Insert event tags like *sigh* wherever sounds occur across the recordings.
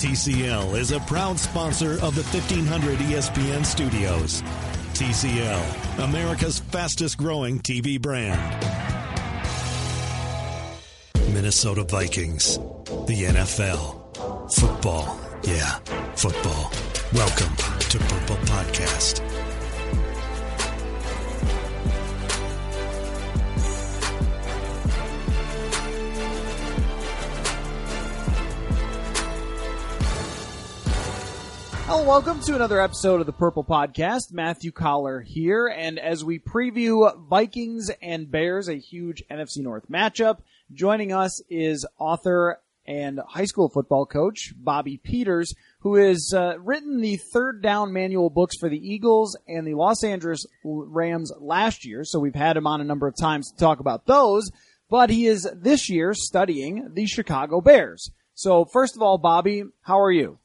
TCL is a proud sponsor of the 1500 ESPN studios. TCL, America's fastest growing TV brand. Minnesota Vikings, the NFL, football. Yeah, football. Welcome to Purple Podcast. Hello, welcome to another episode of the Purple Podcast. Matthew Coller here, and as we preview Vikings and Bears, a huge NFC North matchup, joining us is author and high school football coach Bobby Peters, who has uh, written the third down manual books for the Eagles and the Los Angeles Rams last year. So we've had him on a number of times to talk about those, but he is this year studying the Chicago Bears. So first of all, Bobby, how are you?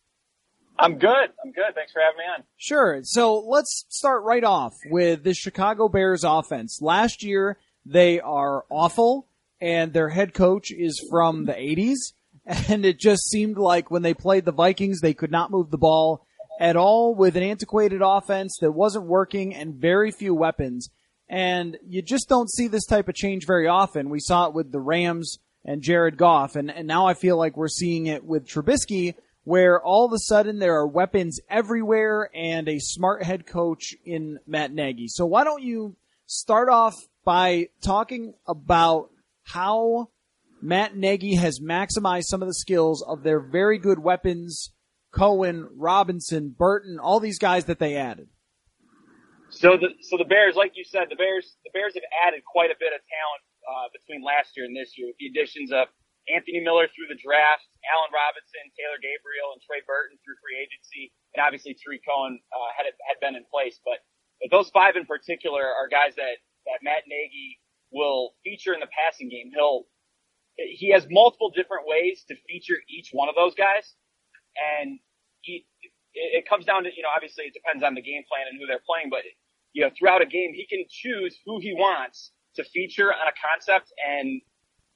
I'm good. I'm good. Thanks for having me on. Sure. So let's start right off with the Chicago Bears offense. Last year, they are awful and their head coach is from the 80s. *laughs* And it just seemed like when they played the Vikings, they could not move the ball at all with an antiquated offense that wasn't working and very few weapons. And you just don't see this type of change very often. We saw it with the Rams and Jared Goff. And, and now I feel like we're seeing it with Trubisky where all of a sudden there are weapons everywhere and a smart head coach in Matt Nagy. So why don't you start off by talking about how Matt Nagy has maximized some of the skills of their very good weapons, Cohen, Robinson, Burton, all these guys that they added. So the so the Bears, like you said, the Bears the Bears have added quite a bit of talent uh, between last year and this year with the additions of Anthony Miller through the draft, Allen Robinson, Taylor Gabriel, and Trey Burton through free agency, and obviously Tarik Cohen uh, had had been in place. But, but those five in particular are guys that that Matt Nagy will feature in the passing game. He'll he has multiple different ways to feature each one of those guys, and he it, it comes down to you know obviously it depends on the game plan and who they're playing, but you know throughout a game he can choose who he wants to feature on a concept and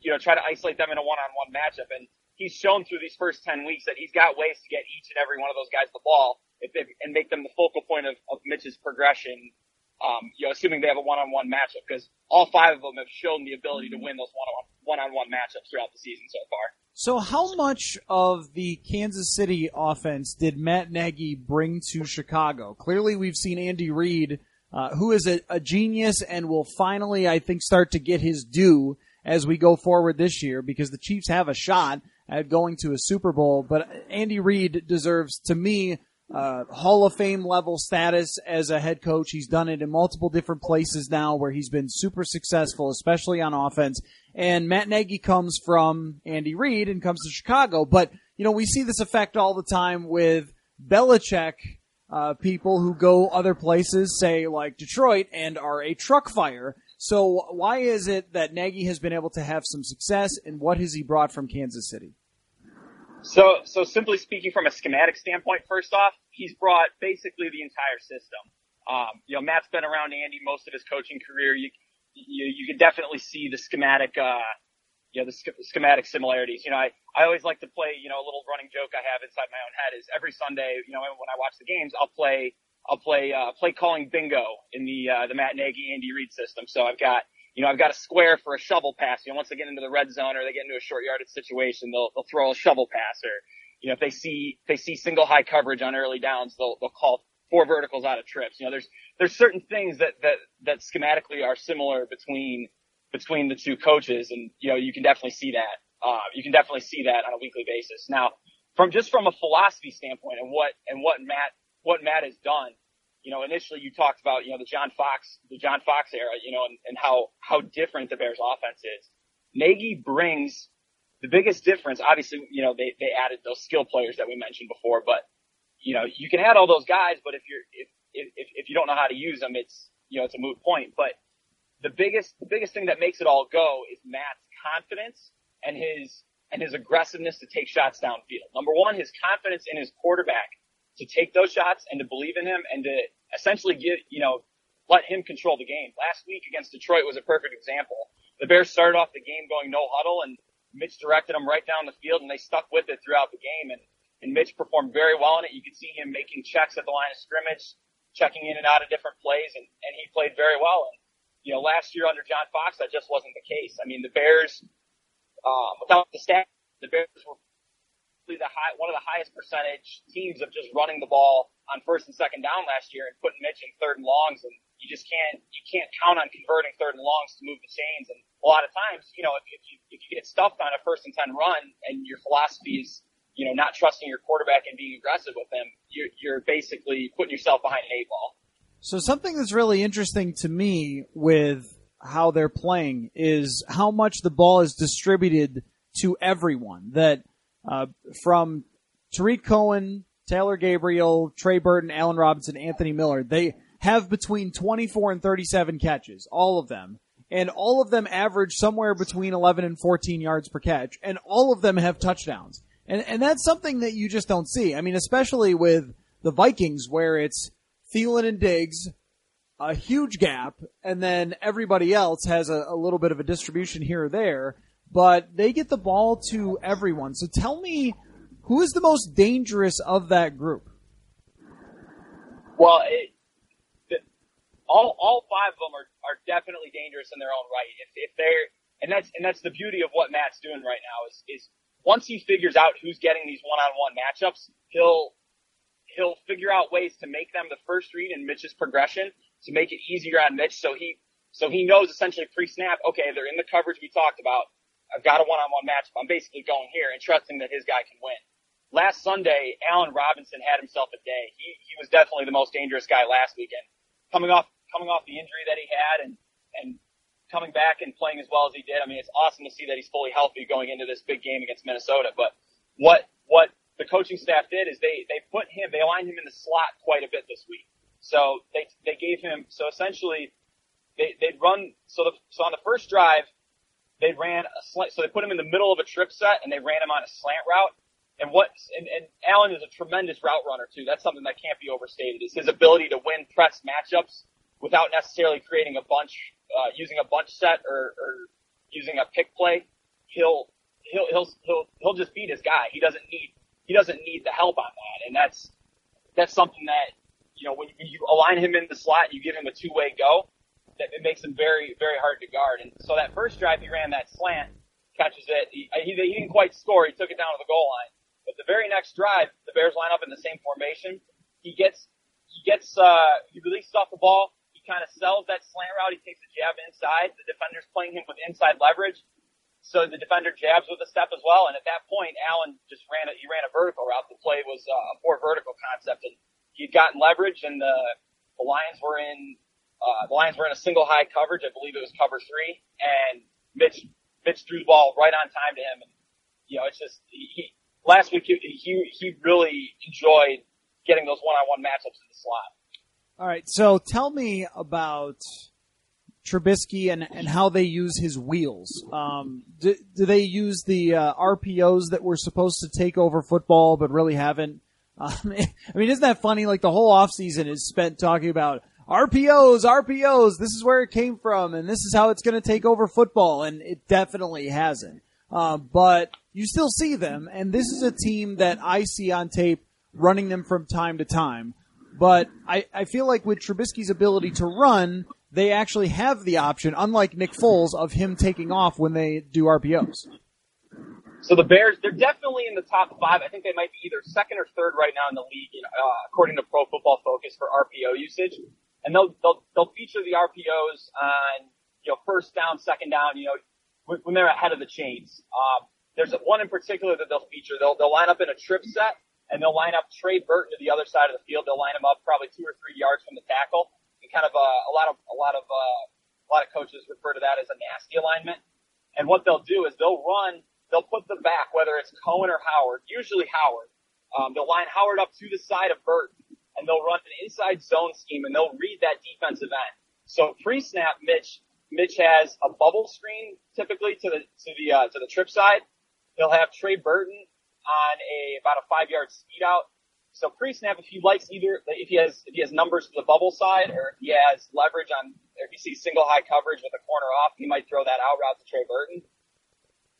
you know, try to isolate them in a one-on-one matchup. And he's shown through these first 10 weeks that he's got ways to get each and every one of those guys the ball if they, and make them the focal point of, of Mitch's progression. Um, you know, assuming they have a one-on-one matchup because all five of them have shown the ability to win those one-on-one, one-on-one matchups throughout the season so far. So how much of the Kansas City offense did Matt Nagy bring to Chicago? Clearly we've seen Andy Reid, uh, who is a, a genius and will finally, I think, start to get his due as we go forward this year because the Chiefs have a shot at going to a Super Bowl. But Andy Reid deserves, to me, uh, Hall of Fame level status as a head coach. He's done it in multiple different places now where he's been super successful, especially on offense. And Matt Nagy comes from Andy Reid and comes to Chicago. But, you know, we see this effect all the time with Belichick, uh, people who go other places, say like Detroit, and are a truck fire. So why is it that Nagy has been able to have some success, and what has he brought from Kansas City? So, so simply speaking, from a schematic standpoint, first off, he's brought basically the entire system. Um, you know, Matt's been around Andy most of his coaching career. You, you, you can definitely see the schematic, uh, you know, the sch- schematic similarities. You know, I, I always like to play, you know, a little running joke I have inside my own head is every Sunday, you know, when I watch the games, I'll play I'll play uh, play calling bingo in the uh, the Matt Nagy Andy Reid system. So I've got you know I've got a square for a shovel pass. You know once they get into the red zone or they get into a short yardage situation, they'll they'll throw a shovel pass or you know, if they see, if they see single high coverage on early downs, they'll, they'll call four verticals out of trips. You know, there's, there's certain things that, that, that schematically are similar between, between the two coaches. And, you know, you can definitely see that. Uh, you can definitely see that on a weekly basis. Now, from just from a philosophy standpoint and what, and what Matt, what Matt has done, you know, initially you talked about, you know, the John Fox, the John Fox era, you know, and, and how, how different the Bears offense is. Nagy brings the biggest difference. Obviously, you know, they, they added those skill players that we mentioned before, but, you know, you can add all those guys, but if you're, if, if, if you don't know how to use them, it's, you know, it's a moot point. But the biggest, the biggest thing that makes it all go is Matt's confidence and his, and his aggressiveness to take shots downfield. Number one, his confidence in his quarterback to take those shots and to believe in him and to essentially get, you know, let him control the game. Last week against Detroit was a perfect example. The Bears started off the game going no huddle and Mitch directed them right down the field and they stuck with it throughout the game and, and Mitch performed very well in it. You could see him making checks at the line of scrimmage, checking in and out of different plays and, and he played very well. And, you know, last year under John Fox, that just wasn't the case. I mean, the Bears, um, without the stat, the Bears were the high, one of the highest percentage teams of just running the ball on first and second down last year and putting Mitch in third and longs. And you just can't, you can't count on converting third and longs to move the chains. And a lot of times, you know, if, if you, if you get stuffed on a first and 10 run and your philosophy is, you know, not trusting your quarterback and being aggressive with him, you're, you're basically putting yourself behind an eight ball. So something that's really interesting to me with how they're playing is how much the ball is distributed to everyone. That uh, from Tarik Cohen, Taylor Gabriel, Trey Burton, Allen Robinson, Anthony Miller, they have between 24 and 37 catches, all of them. And all of them average somewhere between 11 and 14 yards per catch, and all of them have touchdowns. And, and that's something that you just don't see. I mean, especially with the Vikings where it's Thielen and Diggs, a huge gap, and then everybody else has a, a little bit of a distribution here or there but they get the ball to everyone. So tell me, who is the most dangerous of that group? Well, it, all all five of them are, are definitely dangerous in their own right. If if they're and that's and that's the beauty of what Matt's doing right now is is once he figures out who's getting these one on one matchups, he'll he'll figure out ways to make them the first read in Mitch's progression to make it easier on Mitch. So he so he knows essentially pre snap, okay, they're in the coverage we talked about. I've got a one-on-one matchup. I'm basically going here and trusting that his guy can win. Last Sunday, Allen Robinson had himself a day. He he was definitely the most dangerous guy last weekend. Coming off coming off the injury that he had and and coming back and playing as well as he did. I mean, it's awesome to see that he's fully healthy going into this big game against Minnesota. But what what the coaching staff did is they they put him they aligned him in the slot quite a bit this week. So they they gave him so essentially they they'd run so the so on the first drive they ran a slant, so they put him in the middle of a trip set and they ran him on a slant route. And what, and, and Allen is a tremendous route runner too. That's something that can't be overstated is his ability to win press matchups without necessarily creating a bunch, uh, using a bunch set or, or using a pick play. He'll, he'll, he'll, he'll, he'll just beat his guy. He doesn't need, he doesn't need the help on that. And that's, that's something that, you know, when you align him in the slot, you give him a two-way go that it makes him very, very hard to guard. And so that first drive, he ran that slant, catches it. He, he, he didn't quite score. He took it down to the goal line. But the very next drive, the Bears line up in the same formation. He gets, he gets, uh, he releases off the ball. He kind of sells that slant route. He takes a jab inside. The defender's playing him with inside leverage. So the defender jabs with a step as well. And at that point, Allen just ran a, he ran a vertical route. The play was uh, a more vertical concept and he'd gotten leverage and the, the Lions were in uh, the Lions were in a single high coverage. I believe it was cover three, and Mitch Mitch threw the ball right on time to him. And you know, it's just he, last week he, he he really enjoyed getting those one-on-one matchups in the slot. All right, so tell me about Trubisky and, and how they use his wheels. Um, do, do they use the uh, RPOs that were supposed to take over football but really haven't? *laughs* Um, I mean, isn't that funny? Like the whole offseason is spent talking about RPOs, RPOs, this is where it came from, and this is how it's going to take over football, and it definitely hasn't. Uh, but you still see them, and this is a team that I see on tape running them from time to time. But I, I feel like with Trubisky's ability to run, they actually have the option, unlike Nick Foles, of him taking off when they do RPOs. So the Bears, they're definitely in the top five. I think they might be either second or third right now in the league, uh, according to Pro Football Focus for RPO usage. And they'll, they'll, they'll feature the RPOs on, you know, first down, second down, you know, when they're ahead of the chains. Um, there's one in particular that they'll feature. They'll, they'll line up in a trip set and they'll line up Trey Burton to the other side of the field. They'll line him up probably two or three yards from the tackle. And kind of, uh, a lot of, a lot of, uh, a lot of coaches refer to that as a nasty alignment. And what they'll do is they'll run they'll put the back, whether it's Cohen or Howard, usually Howard. Um, they'll line Howard up to the side of Burton, and they'll run an inside zone scheme, and they'll read that defensive end. So pre-snap, Mitch Mitch has a bubble screen typically to the to the uh, to the trip side. He'll have Trey Burton on a about a five yard speed out. So pre-snap, if he likes either, if he has if he has numbers to the bubble side, or if he has leverage on, or if he sees single high coverage with a corner off, he might throw that out route to Trey Burton.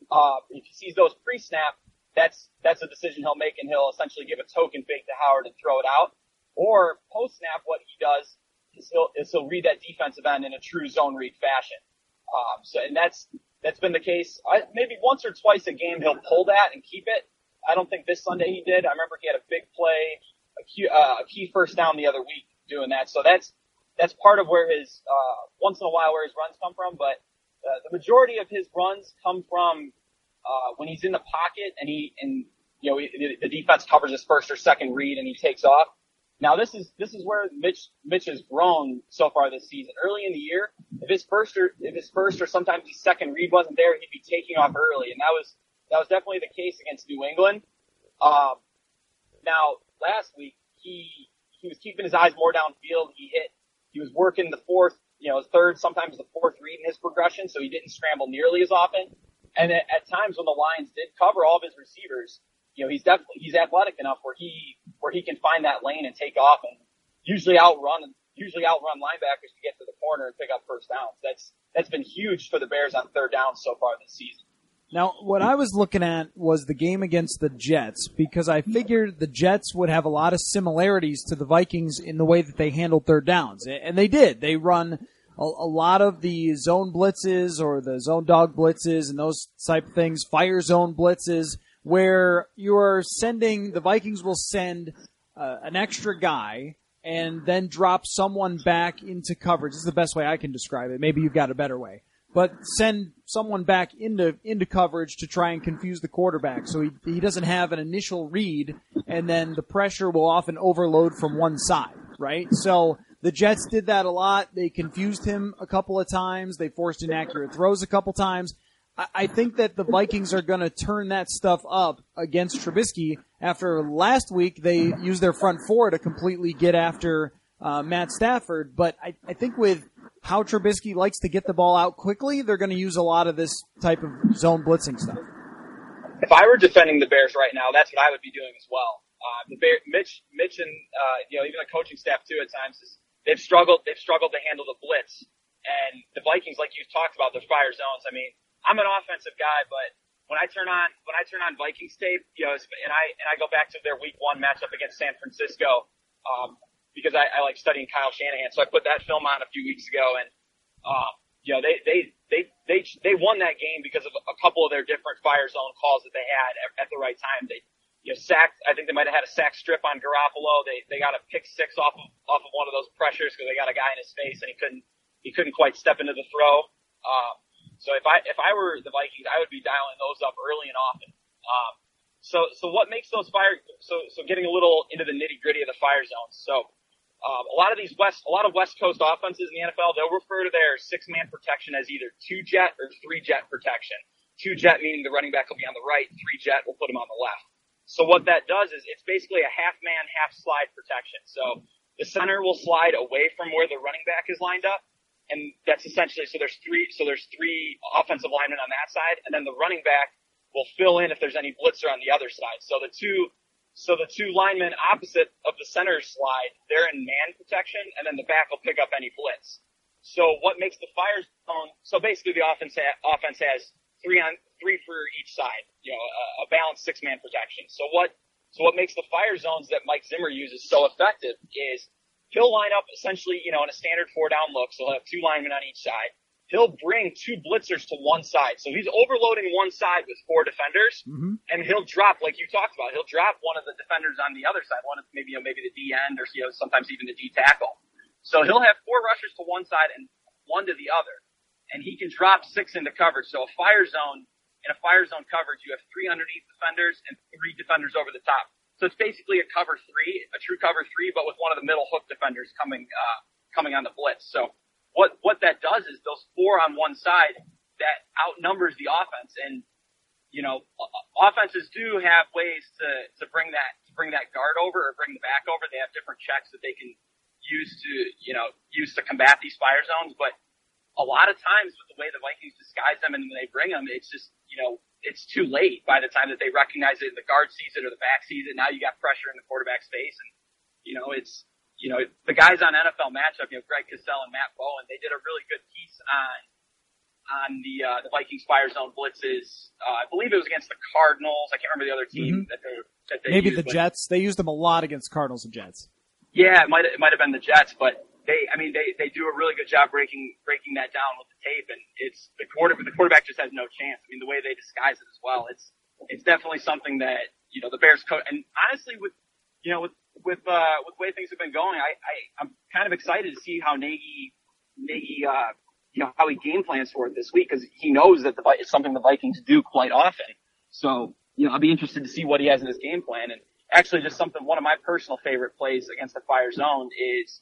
Uh, if he sees those pre-snap, that's that's a decision he'll make, and he'll essentially give a token fake to Howard and throw it out. Or post-snap, what he does is he'll is he'll read that defensive end in a true zone read fashion. Um, so and that's that's been the case. I, maybe once or twice a game he'll pull that and keep it. I don't think this Sunday he did. I remember he had a big play, a key, uh, a key first down the other week doing that. So that's that's part of where his uh, once in a while where his runs come from. But uh, the majority of his runs come from uh, when he's in the pocket and he and you know the defense covers his first or second read and he takes off. Now this is this is where Mitch Mitch has grown so far this season. Early in the year, if his first or if his first or sometimes his second read wasn't there, he'd be taking off early, and that was that was definitely the case against New England. Um, now last week he he was keeping his eyes more downfield. He hit he was working the fourth, you know, third, sometimes the fourth read in his progression, so he didn't scramble nearly as often. And at, at times when the Lions did cover all of his receivers, you know, he's definitely, he's athletic enough where he, where he can find that lane and take off and usually outrun, usually outrun linebackers to get to the corner and pick up first downs. That's, that's been huge for the Bears on third down so far this season. Now, what I was looking at was the game against the Jets because I figured the Jets would have a lot of similarities to the Vikings in the way that they handled third downs. And they did. They run a, a lot of the zone blitzes or the zone dog blitzes and those type of things, fire zone blitzes, where you're sending, the Vikings will send uh, an extra guy and then drop someone back into coverage. This is the best way I can describe it. Maybe you've got a better way. But send someone back into into coverage to try and confuse the quarterback, so he he doesn't have an initial read, and then the pressure will often overload from one side, right? So the Jets did that a lot. They confused him a couple of times. They forced inaccurate throws a couple times. I, think that the Vikings are going to turn that stuff up against Trubisky. After last week, they used their front four to completely get after uh, Matt Stafford. But I, I think with how Trubisky likes to get the ball out quickly, they're going to use a lot of this type of zone blitzing stuff. If I were defending the Bears right now, that's what I would be doing as well. Uh, the Bear, Mitch, Mitch, and uh, you know even the coaching staff too at times is they've struggled. They've struggled to handle the blitz. And the Vikings, like you talked about, their fire zones. I mean, I'm an offensive guy, but when I turn on when I turn on Vikings tape, you know, and I and I go back to their Week One matchup against San Francisco, um, because I, I like studying Kyle Shanahan, so I put that film on a few weeks ago, and um, you know, they they they they they won that game because of a couple of their different fire zone calls that they had at, at the right time. They you know, sacked. I think they might have had a sack strip on Garoppolo. They they got a pick six off of off of one of those pressures because they got a guy in his face and he couldn't he couldn't quite step into the throw. Um, so if I if I were the Vikings, I would be dialing those up early and often. Um, so so what makes those fire so so getting a little into the nitty gritty of the fire zones. So um, a lot of these west a lot of West Coast offenses in the NFL they'll refer to their six man protection as either two jet or three jet protection. Two jet meaning the running back will be on the right, three jet will put him on the left. So what that does is it's basically a half man, half slide protection. So the center will slide away from where the running back is lined up. And that's essentially, so there's three, so there's three offensive linemen on that side. And then the running back will fill in if there's any blitzer on the other side. So the two, so the two linemen opposite of the center slide, they're in man protection and then the back will pick up any blitz. So what makes the fire zone, so basically the offense, ha, offense has three on, three for each side, you know, a, a balanced six man protection. So what, so what makes the fire zones that Mike Zimmer uses so effective is he'll line up essentially, you know, in a standard four down look. So he'll have two linemen on each side. he'll bring two blitzers to one side. So he's overloading one side with four defenders, Mhm. and he'll drop, like you talked about, he'll drop one of the defenders on the other side, one of maybe, you know, maybe the D end or, you know, sometimes even the D tackle. So he'll have four rushers to one side and one to the other, and he can drop six into coverage. So a fire zone, in a fire zone coverage, you have three underneath defenders and three defenders over the top. So it's basically a cover three, a true cover three, but with one of the middle hook defenders coming, uh, coming on the blitz. So what what that does is those four on one side that outnumbers the offense. And you know offenses do have ways to to bring that to bring that guard over or bring the back over. They have different checks that they can use to you know use to combat these fire zones. But a lot of times with the way the Vikings disguise them and when they bring them it's just you know it's too late by the time that they recognize it in the guard sees it or the back sees it now you got pressure in the quarterback's face and you know it's you know, the guys on NFL matchup, you know, Greg Cosell and Matt Bowen, they did a really good piece on on the uh, the Vikings fire zone blitzes. Uh, I believe it was against the Cardinals. I can't remember the other team that they that they Mm-hmm. Maybe used, the Jets. They used them a lot against Cardinals and Jets. Yeah, it might it might have been the Jets, but they I mean they they do a really good job breaking breaking that down with the tape, and it's the quarter the quarterback just has no chance. I mean the way they disguise it as well, it's it's definitely something that you know the Bears coach. And honestly, with you know with with uh with the way things have been going, I, I I'm kind of excited to see how Nagy Nagy uh you know how he game plans for it this week because he knows that the it's something the Vikings do quite often. So you know I'll be interested to see what he has in his game plan and actually just something one of my personal favorite plays against the fire zone is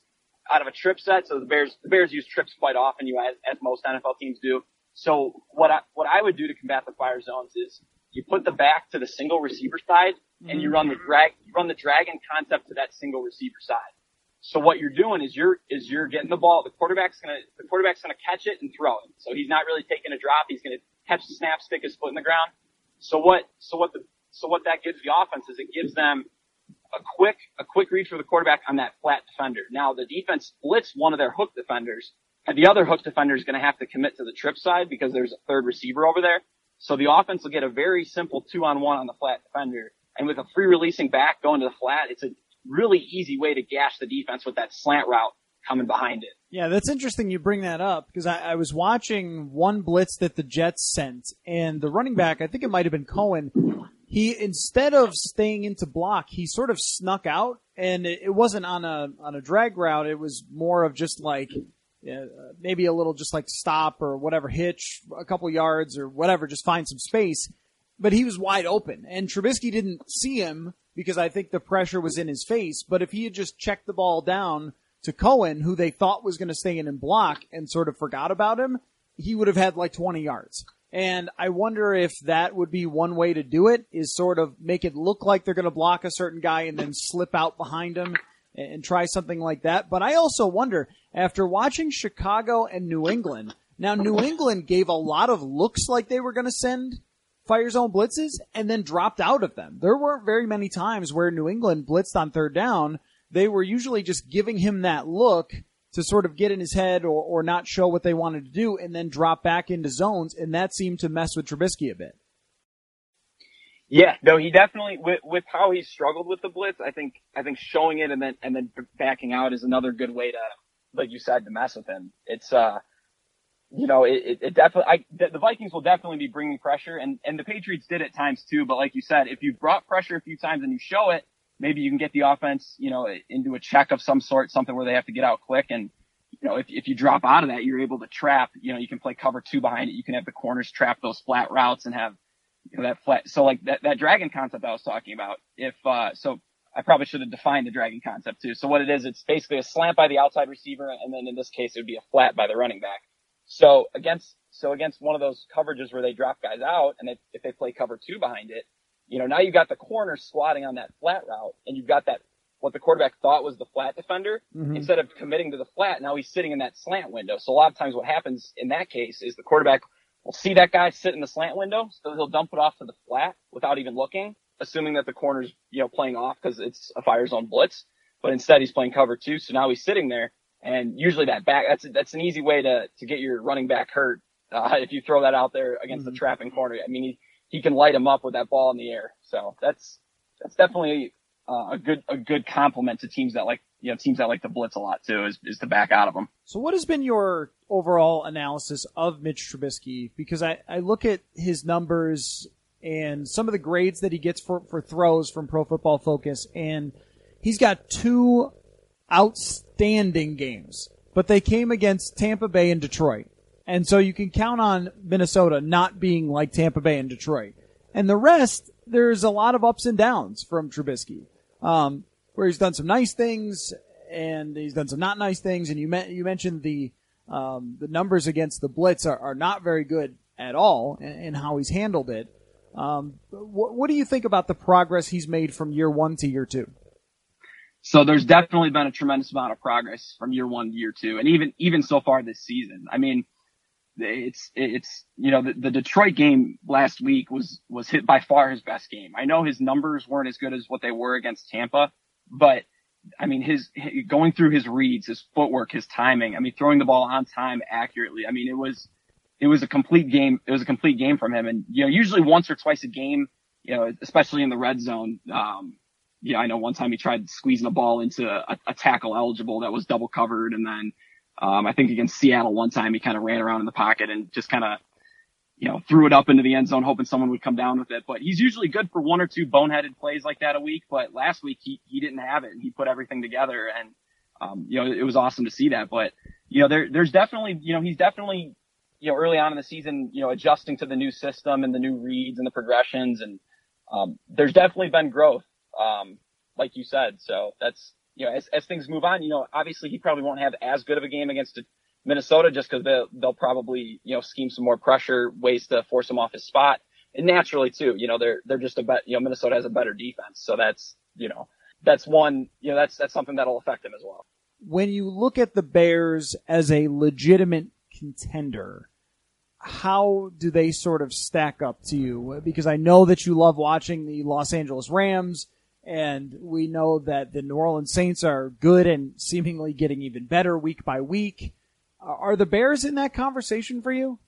out of a trip set. So the Bears the Bears use trips quite often, you as, as most NFL teams do. So what I what I would do to combat the fire zones is you put the back to the single receiver side and you run the mm-hmm. drag you run the dragon concept to that single receiver side. So what you're doing is you're is you're getting the ball. The quarterback's gonna the quarterback's gonna catch it and throw it. So he's not really taking a drop. He's gonna catch the snap, stick his foot in the ground. So what so what the so what that gives the offense is it gives them a quick a quick read for the quarterback on that flat defender. Now the defense splits one of their hook defenders, and the other hook defender is going to have to commit to the trip side because there's a third receiver over there. So the offense will get a very simple two on one on the flat defender, and with a free releasing back going to the flat, it's a really easy way to gash the defense with that slant route coming behind it. Yeah, that's interesting you bring that up because I, I was watching one blitz that the Jets sent, and the running back, I think it might have been Cohen, he instead of staying into block, he sort of snuck out, and it, it wasn't on a on a drag route. It was more of just like maybe a little just like stop or whatever, hitch a couple yards or whatever, just find some space. But he was wide open, and Trubisky didn't see him because I think the pressure was in his face. But if he had just checked the ball down to Cohen, who they thought was going to stay in and block, and sort of forgot about him, he would have had like 20 yards. And I wonder if that would be one way to do it is sort of make it look like they're going to block a certain guy and then slip out behind him and, and try something like that. But I also wonder after watching Chicago and New England, now New England gave a lot of looks like they were going to send fire zone blitzes and then dropped out of them. There weren't very many times where New England blitzed on third down. They were usually just giving him that look to sort of get in his head or, or not show what they wanted to do and then drop back into zones. And that seemed to mess with Trubisky a bit. Yeah, no, he definitely with with how he struggled with the blitz. I think I think showing it and then and then backing out is another good way to, like you said, to mess with him. It's uh, you know, it, it, it definitely I the, Vikings will definitely be bringing pressure, and and the Patriots did at times too. But like you said, if you've brought pressure a few times and you show it, maybe you can get the offense, you know, into a check of some sort, something where they have to get out quick. And, you know, if, if you drop out of that, you're able to trap, you know, you can play cover two behind it. You can have the corners trap those flat routes and have, you know, that flat. So like that, that dragon concept I was talking about, if, uh, so I probably should have defined the dragon concept too. So what it is, it's basically a slant by the outside receiver. And then in this case, it would be a flat by the running back. So against, so against one of those coverages where they drop guys out and if they play cover two behind it, you know, now you've got the corner squatting on that flat route and you've got that, what the quarterback thought was the flat defender. Mhm. Instead of committing to the flat, now he's sitting in that slant window. So a lot of times what happens in that case is the quarterback will see that guy sit in the slant window. So he'll dump it off to the flat without even looking, assuming that the corner's, you know, playing off because it's a fire zone blitz. But instead he's playing cover two. So now he's sitting there and usually that back, that's, that's an easy way to, to get your running back hurt. Uh, *laughs* if you throw that out there against the trapping corner, I mean, he, he can light him up with that ball in the air. So that's that's definitely uh, a good a good complement to teams that like you know, teams that like to blitz a lot too is, is to back out of them. So what has been your overall analysis of Mitch Trubisky? Because I, I look at his numbers and some of the grades that he gets for, for throws from Pro Football Focus, and he's got two outstanding games, but they came against Tampa Bay and Detroit. And so you can count on Minnesota not being like Tampa Bay and Detroit. And the rest, there's a lot of ups and downs from Trubisky. Um, where he's done some nice things and he's done some not nice things. And you me- you mentioned the um, the numbers against the blitz are, are not very good at all, and, how he's handled it. Um, what, what do you think about the progress he's made from year one to year two? So there's definitely been a tremendous amount of progress from year one to year two, and even even so far this season. I mean, it's it's you know the, the Detroit game last week was was hit by far his best game. I know his numbers weren't as good as what they were against Tampa, but I mean, his, going through his reads, his footwork, his timing. I mean, throwing the ball on time accurately. I mean, it was it was a complete game. It was a complete game from him. And you know, usually once or twice a game, you know, especially in the red zone. Um, yeah, I know one time he tried squeezing a ball into a, a tackle eligible that was double covered, and then um, I think against Seattle one time he kind of ran around in the pocket and just kind of you know, threw it up into the end zone hoping someone would come down with it. But he's usually good for one or two boneheaded plays like that a week. But last week he, he didn't have it and he put everything together and, um, you know, it was awesome to see that. But, you know, there, there's definitely, you know, he's definitely, you know, early on in the season, you know, adjusting to the new system and the new reads and the progressions. And, um, there's definitely been growth, um, like you said. So that's, you know, as, as things move on, you know, obviously he probably won't have as good of a game against Minnesota just because they'll, they'll probably, you know, scheme some more pressure, ways to force him off his spot. And naturally too, you know, they're, they're just a bet, you know, Minnesota has a better defense. So that's, you know, that's one, you know, that's, that's something that'll affect him as well. When you look at the Bears as a legitimate contender, how do they sort of stack up to you? Because I know that you love watching the Los Angeles Rams and we know that the New Orleans Saints are good and seemingly getting even better week by week. Are the Bears in that conversation for you?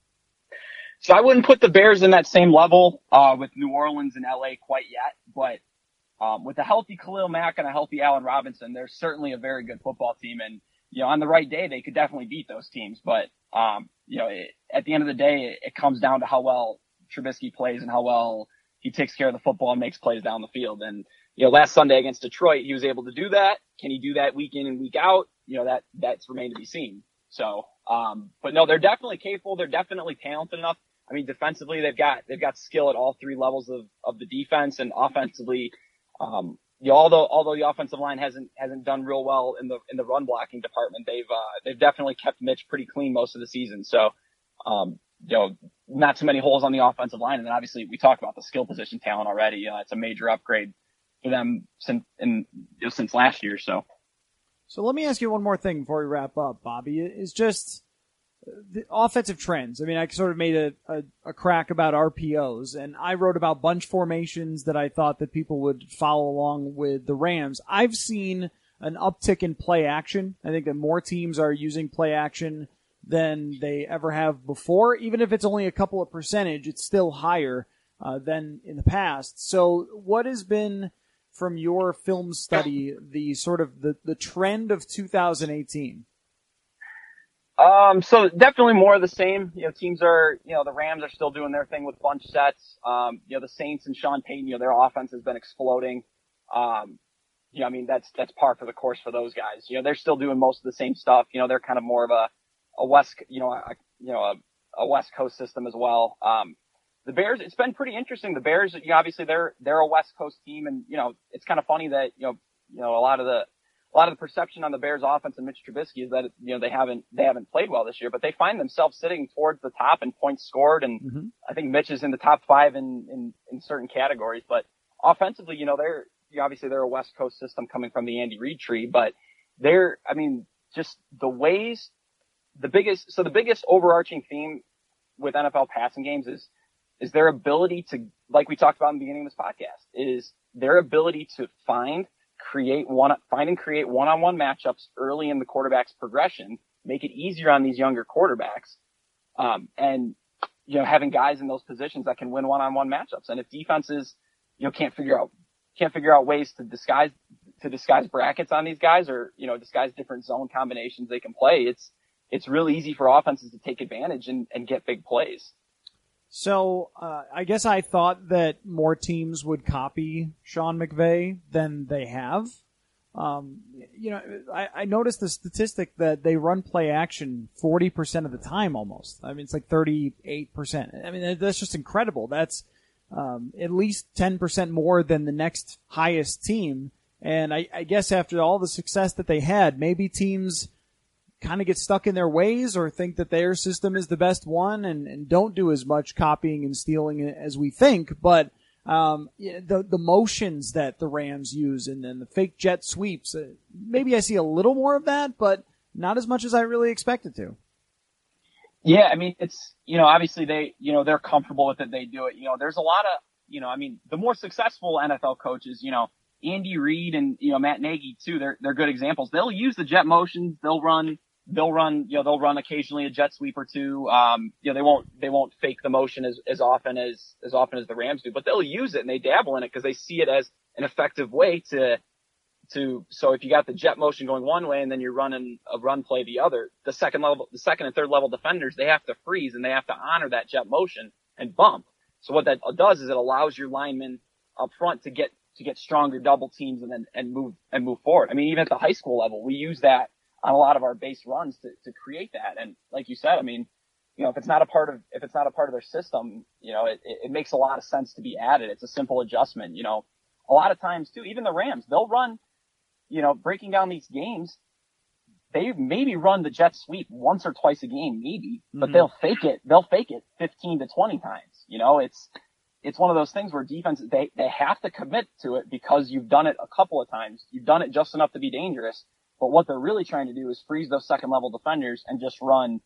So I wouldn't put the Bears in that same level uh, with New Orleans and LA quite yet, but um, with a healthy Khalil Mack and a healthy Allen Robinson, they're certainly a very good football team. And you know, on the right day, they could definitely beat those teams. But um, you know, it, at the end of the day, it, it comes down to how well Trubisky plays and how well he takes care of the football and makes plays down the field. And you know, last Sunday against Detroit, he was able to do that. Can he do that week in and week out? You know, that that's remained to be seen. So, um, but no, they're definitely capable. They're definitely talented enough. I mean, defensively, they've got, they've got skill at all three levels of, of the defense and offensively, um, you know, although, although the offensive line hasn't, hasn't done real well in the, in the run blocking department, they've, uh, they've definitely kept Mitch pretty clean most of the season. So, um, you know, not too many holes on the offensive line. And then obviously we talked about the skill position talent already. Uh, it's a major upgrade for them since, in, you know, since last year. So. So let me ask you one more thing before we wrap up, Bobby. Is just the offensive trends. I mean, I sort of made a, a, a, crack about RPOs, and I wrote about bunch formations that I thought that people would follow along with the Rams. I've seen an uptick in play action. I think that more teams are using play action than they ever have before. Even if it's only a couple of percentage, it's still higher uh, than in the past. So, what has been from your film study the sort of the, the trend of 2018? Um, so definitely more of the same. You know, teams are, you know, the Rams are still doing their thing with bunch sets. Um, you know, the Saints and Sean Payton, you know, their offense has been exploding. Um, you know, I mean, that's, that's par for the course for those guys. You know, they're still doing most of the same stuff. You know, they're kind of more of a, a West, you know, a, you know, a, a West Coast system as well. Um, the Bears, it's been pretty interesting. The Bears, you know, obviously they're, they're a West Coast team and, you know, it's kind of funny that, you know, you know, a lot of the, a lot of the perception on the Bears offense and Mitch Trubisky is that, you know, they haven't, they haven't played well this year, but they find themselves sitting towards the top in points scored. And mm-hmm. I think Mitch is in the top five in, in, in certain categories, but offensively, you know, they're, you know, obviously they're a West Coast system coming from the Andy Reid tree, but they're, I mean, just the ways, the biggest, so the biggest overarching theme with NFL passing games is is their ability to, like we talked about in the beginning of this podcast, is their ability to find, create one, find and create one-on-one matchups early in the quarterback's progression, make it easier on these younger quarterbacks, um, and you know having guys in those positions that can win one-on-one matchups. And if defenses, you know, can't figure out can't figure out ways to disguise to disguise brackets on these guys or, you know, disguise different zone combinations they can play, it's, it's really easy for offenses to take advantage and, and get big plays. So uh, I guess I thought that more teams would copy Sean McVay than they have. Um, you know, I, I noticed the statistic that they run play action 40% of the time almost. I mean, it's like 38%. I mean, that's just incredible. That's um, at least 10% more than the next highest team. And I, I guess after all the success that they had, maybe teams – kind of get stuck in their ways or think that their system is the best one and, and don't do as much copying and stealing as we think. But um, the the motions that the Rams use and then the fake jet sweeps, uh, maybe I see a little more of that, but not as much as I really expected to. Yeah, I mean it's you know obviously they you know they're comfortable with it, they do it. You know there's a lot of you know I mean the more successful NFL coaches you know Andy Reid and you know Matt Nagy too they're they're good examples. They'll use the jet motions, they'll run they'll run, you know, they'll run occasionally a jet sweep or two. Um, you know, they won't, they won't fake the motion as, as often as, as often as the Rams do, but they'll use it and they dabble in it because they see it as an effective way to, to, so if you got the jet motion going one way and then you're running a run play the other, the second level, the second and third level defenders, they have to freeze and they have to honor that jet motion and bump. So what that does is it allows your linemen up front to get, to get stronger double teams and then, and move, and move forward. I mean, even at the high school level, we use that on a lot of our base runs to, to create that. And like you said, I mean, you know, if it's not a part of, if it's not a part of their system, you know, it, it makes a lot of sense to be added. It's a simple adjustment, you know, a lot of times too, even the Rams, they'll run, you know, breaking down these games, they maybe run the jet sweep once or twice a game, maybe, but mm-hmm. they'll fake it. They'll fake it 15 to 20 times. You know, it's, it's one of those things where defense, they, they have to commit to it because you've done it a couple of times. You've done it just enough to be dangerous. But what they're really trying to do is freeze those second level defenders and just run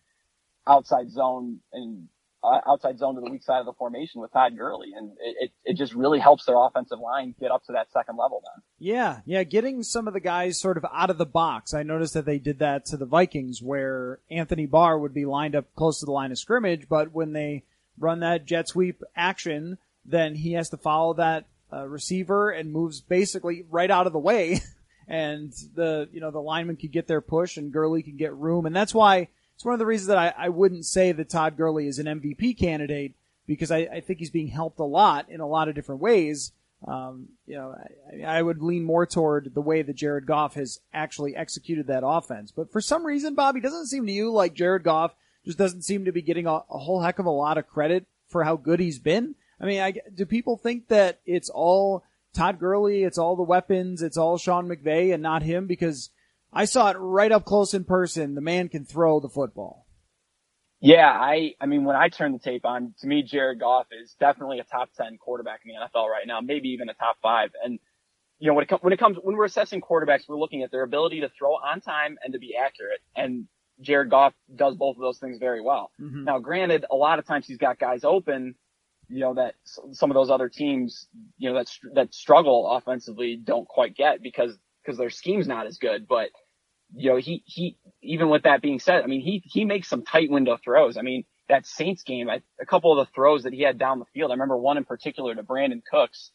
outside zone and uh, outside zone to the weak side of the formation with Todd Gurley. And it, it, it, just really helps their offensive line get up to that second level then. Yeah. Yeah. Getting some of the guys sort of out of the box. I noticed that they did that to the Vikings where Anthony Barr would be lined up close to the line of scrimmage, but when they run that jet sweep action, then he has to follow that uh, receiver and moves basically right out of the way *laughs* and the you know the lineman could get their push and Gurley can get room, and that's why it's one of the reasons that I, I wouldn't say that Todd Gurley is an MVP candidate because I, I think he's being helped a lot in a lot of different ways. Um, you know, I, I would lean more toward the way that Jared Goff has actually executed that offense. But for some reason, Bobby, doesn't seem to you like Jared Goff just doesn't seem to be getting a, a whole heck of a lot of credit for how good he's been. I mean, I, do people think that it's all Todd Gurley, it's all the weapons, it's all Sean McVay and not him because I saw it right up close in person. The man can throw the football. Yeah, I, I mean, when I turn the tape on, to me, Jared Goff is definitely a top 10 quarterback in the NFL right now, maybe even a top five. And, you know, when it, com- when it comes, when we're assessing quarterbacks, we're looking at their ability to throw on time and to be accurate. And Jared Goff does both of those things very well. Mm-hmm. Now, granted, a lot of times he's got guys open you know, that some of those other teams, you know, that, that struggle offensively don't quite get because, because their scheme's not as good. But, you know, he, he, even with that being said, I mean, he, he makes some tight window throws. I mean, that Saints game, I, a couple of the throws that he had down the field, I remember one in particular to Brandin Cooks,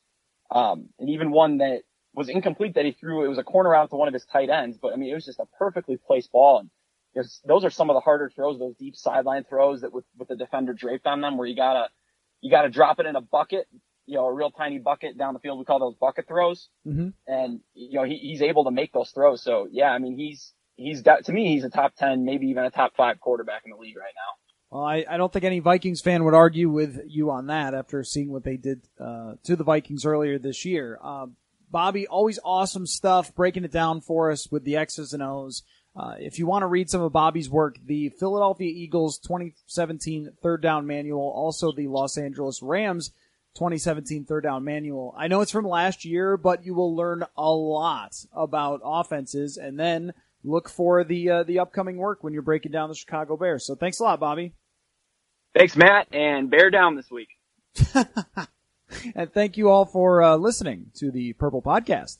um, and even one that was incomplete that he threw. It was a corner out to one of his tight ends, but I mean, it was just a perfectly placed ball. And those are some of the harder throws, those deep sideline throws that with, with the defender draped on them where you gotta, you got to drop it in a bucket, you know, a real tiny bucket down the field. We call those bucket throws. Mm-hmm. And, you know, he, he's able to make those throws. So yeah, I mean, he's, he's got, to me, he's a top 10, maybe even a top five quarterback in the league right now. Well, I, I don't think any Vikings fan would argue with you on that after seeing what they did uh, to the Vikings earlier this year. Uh, Bobby, always awesome stuff, breaking it down for us with the X's and O's. Uh, if you want to read some of Bobby's work, the Philadelphia Eagles 2017 third down manual, also the Los Angeles Rams 2017 third down manual. I know it's from last year, but you will learn a lot about offenses and then look for the, uh, the upcoming work when you're breaking down the Chicago Bears. So thanks a lot, Bobby. Thanks, Matt, and bear down this week. *laughs* and thank you all for uh, listening to the Purple Podcast.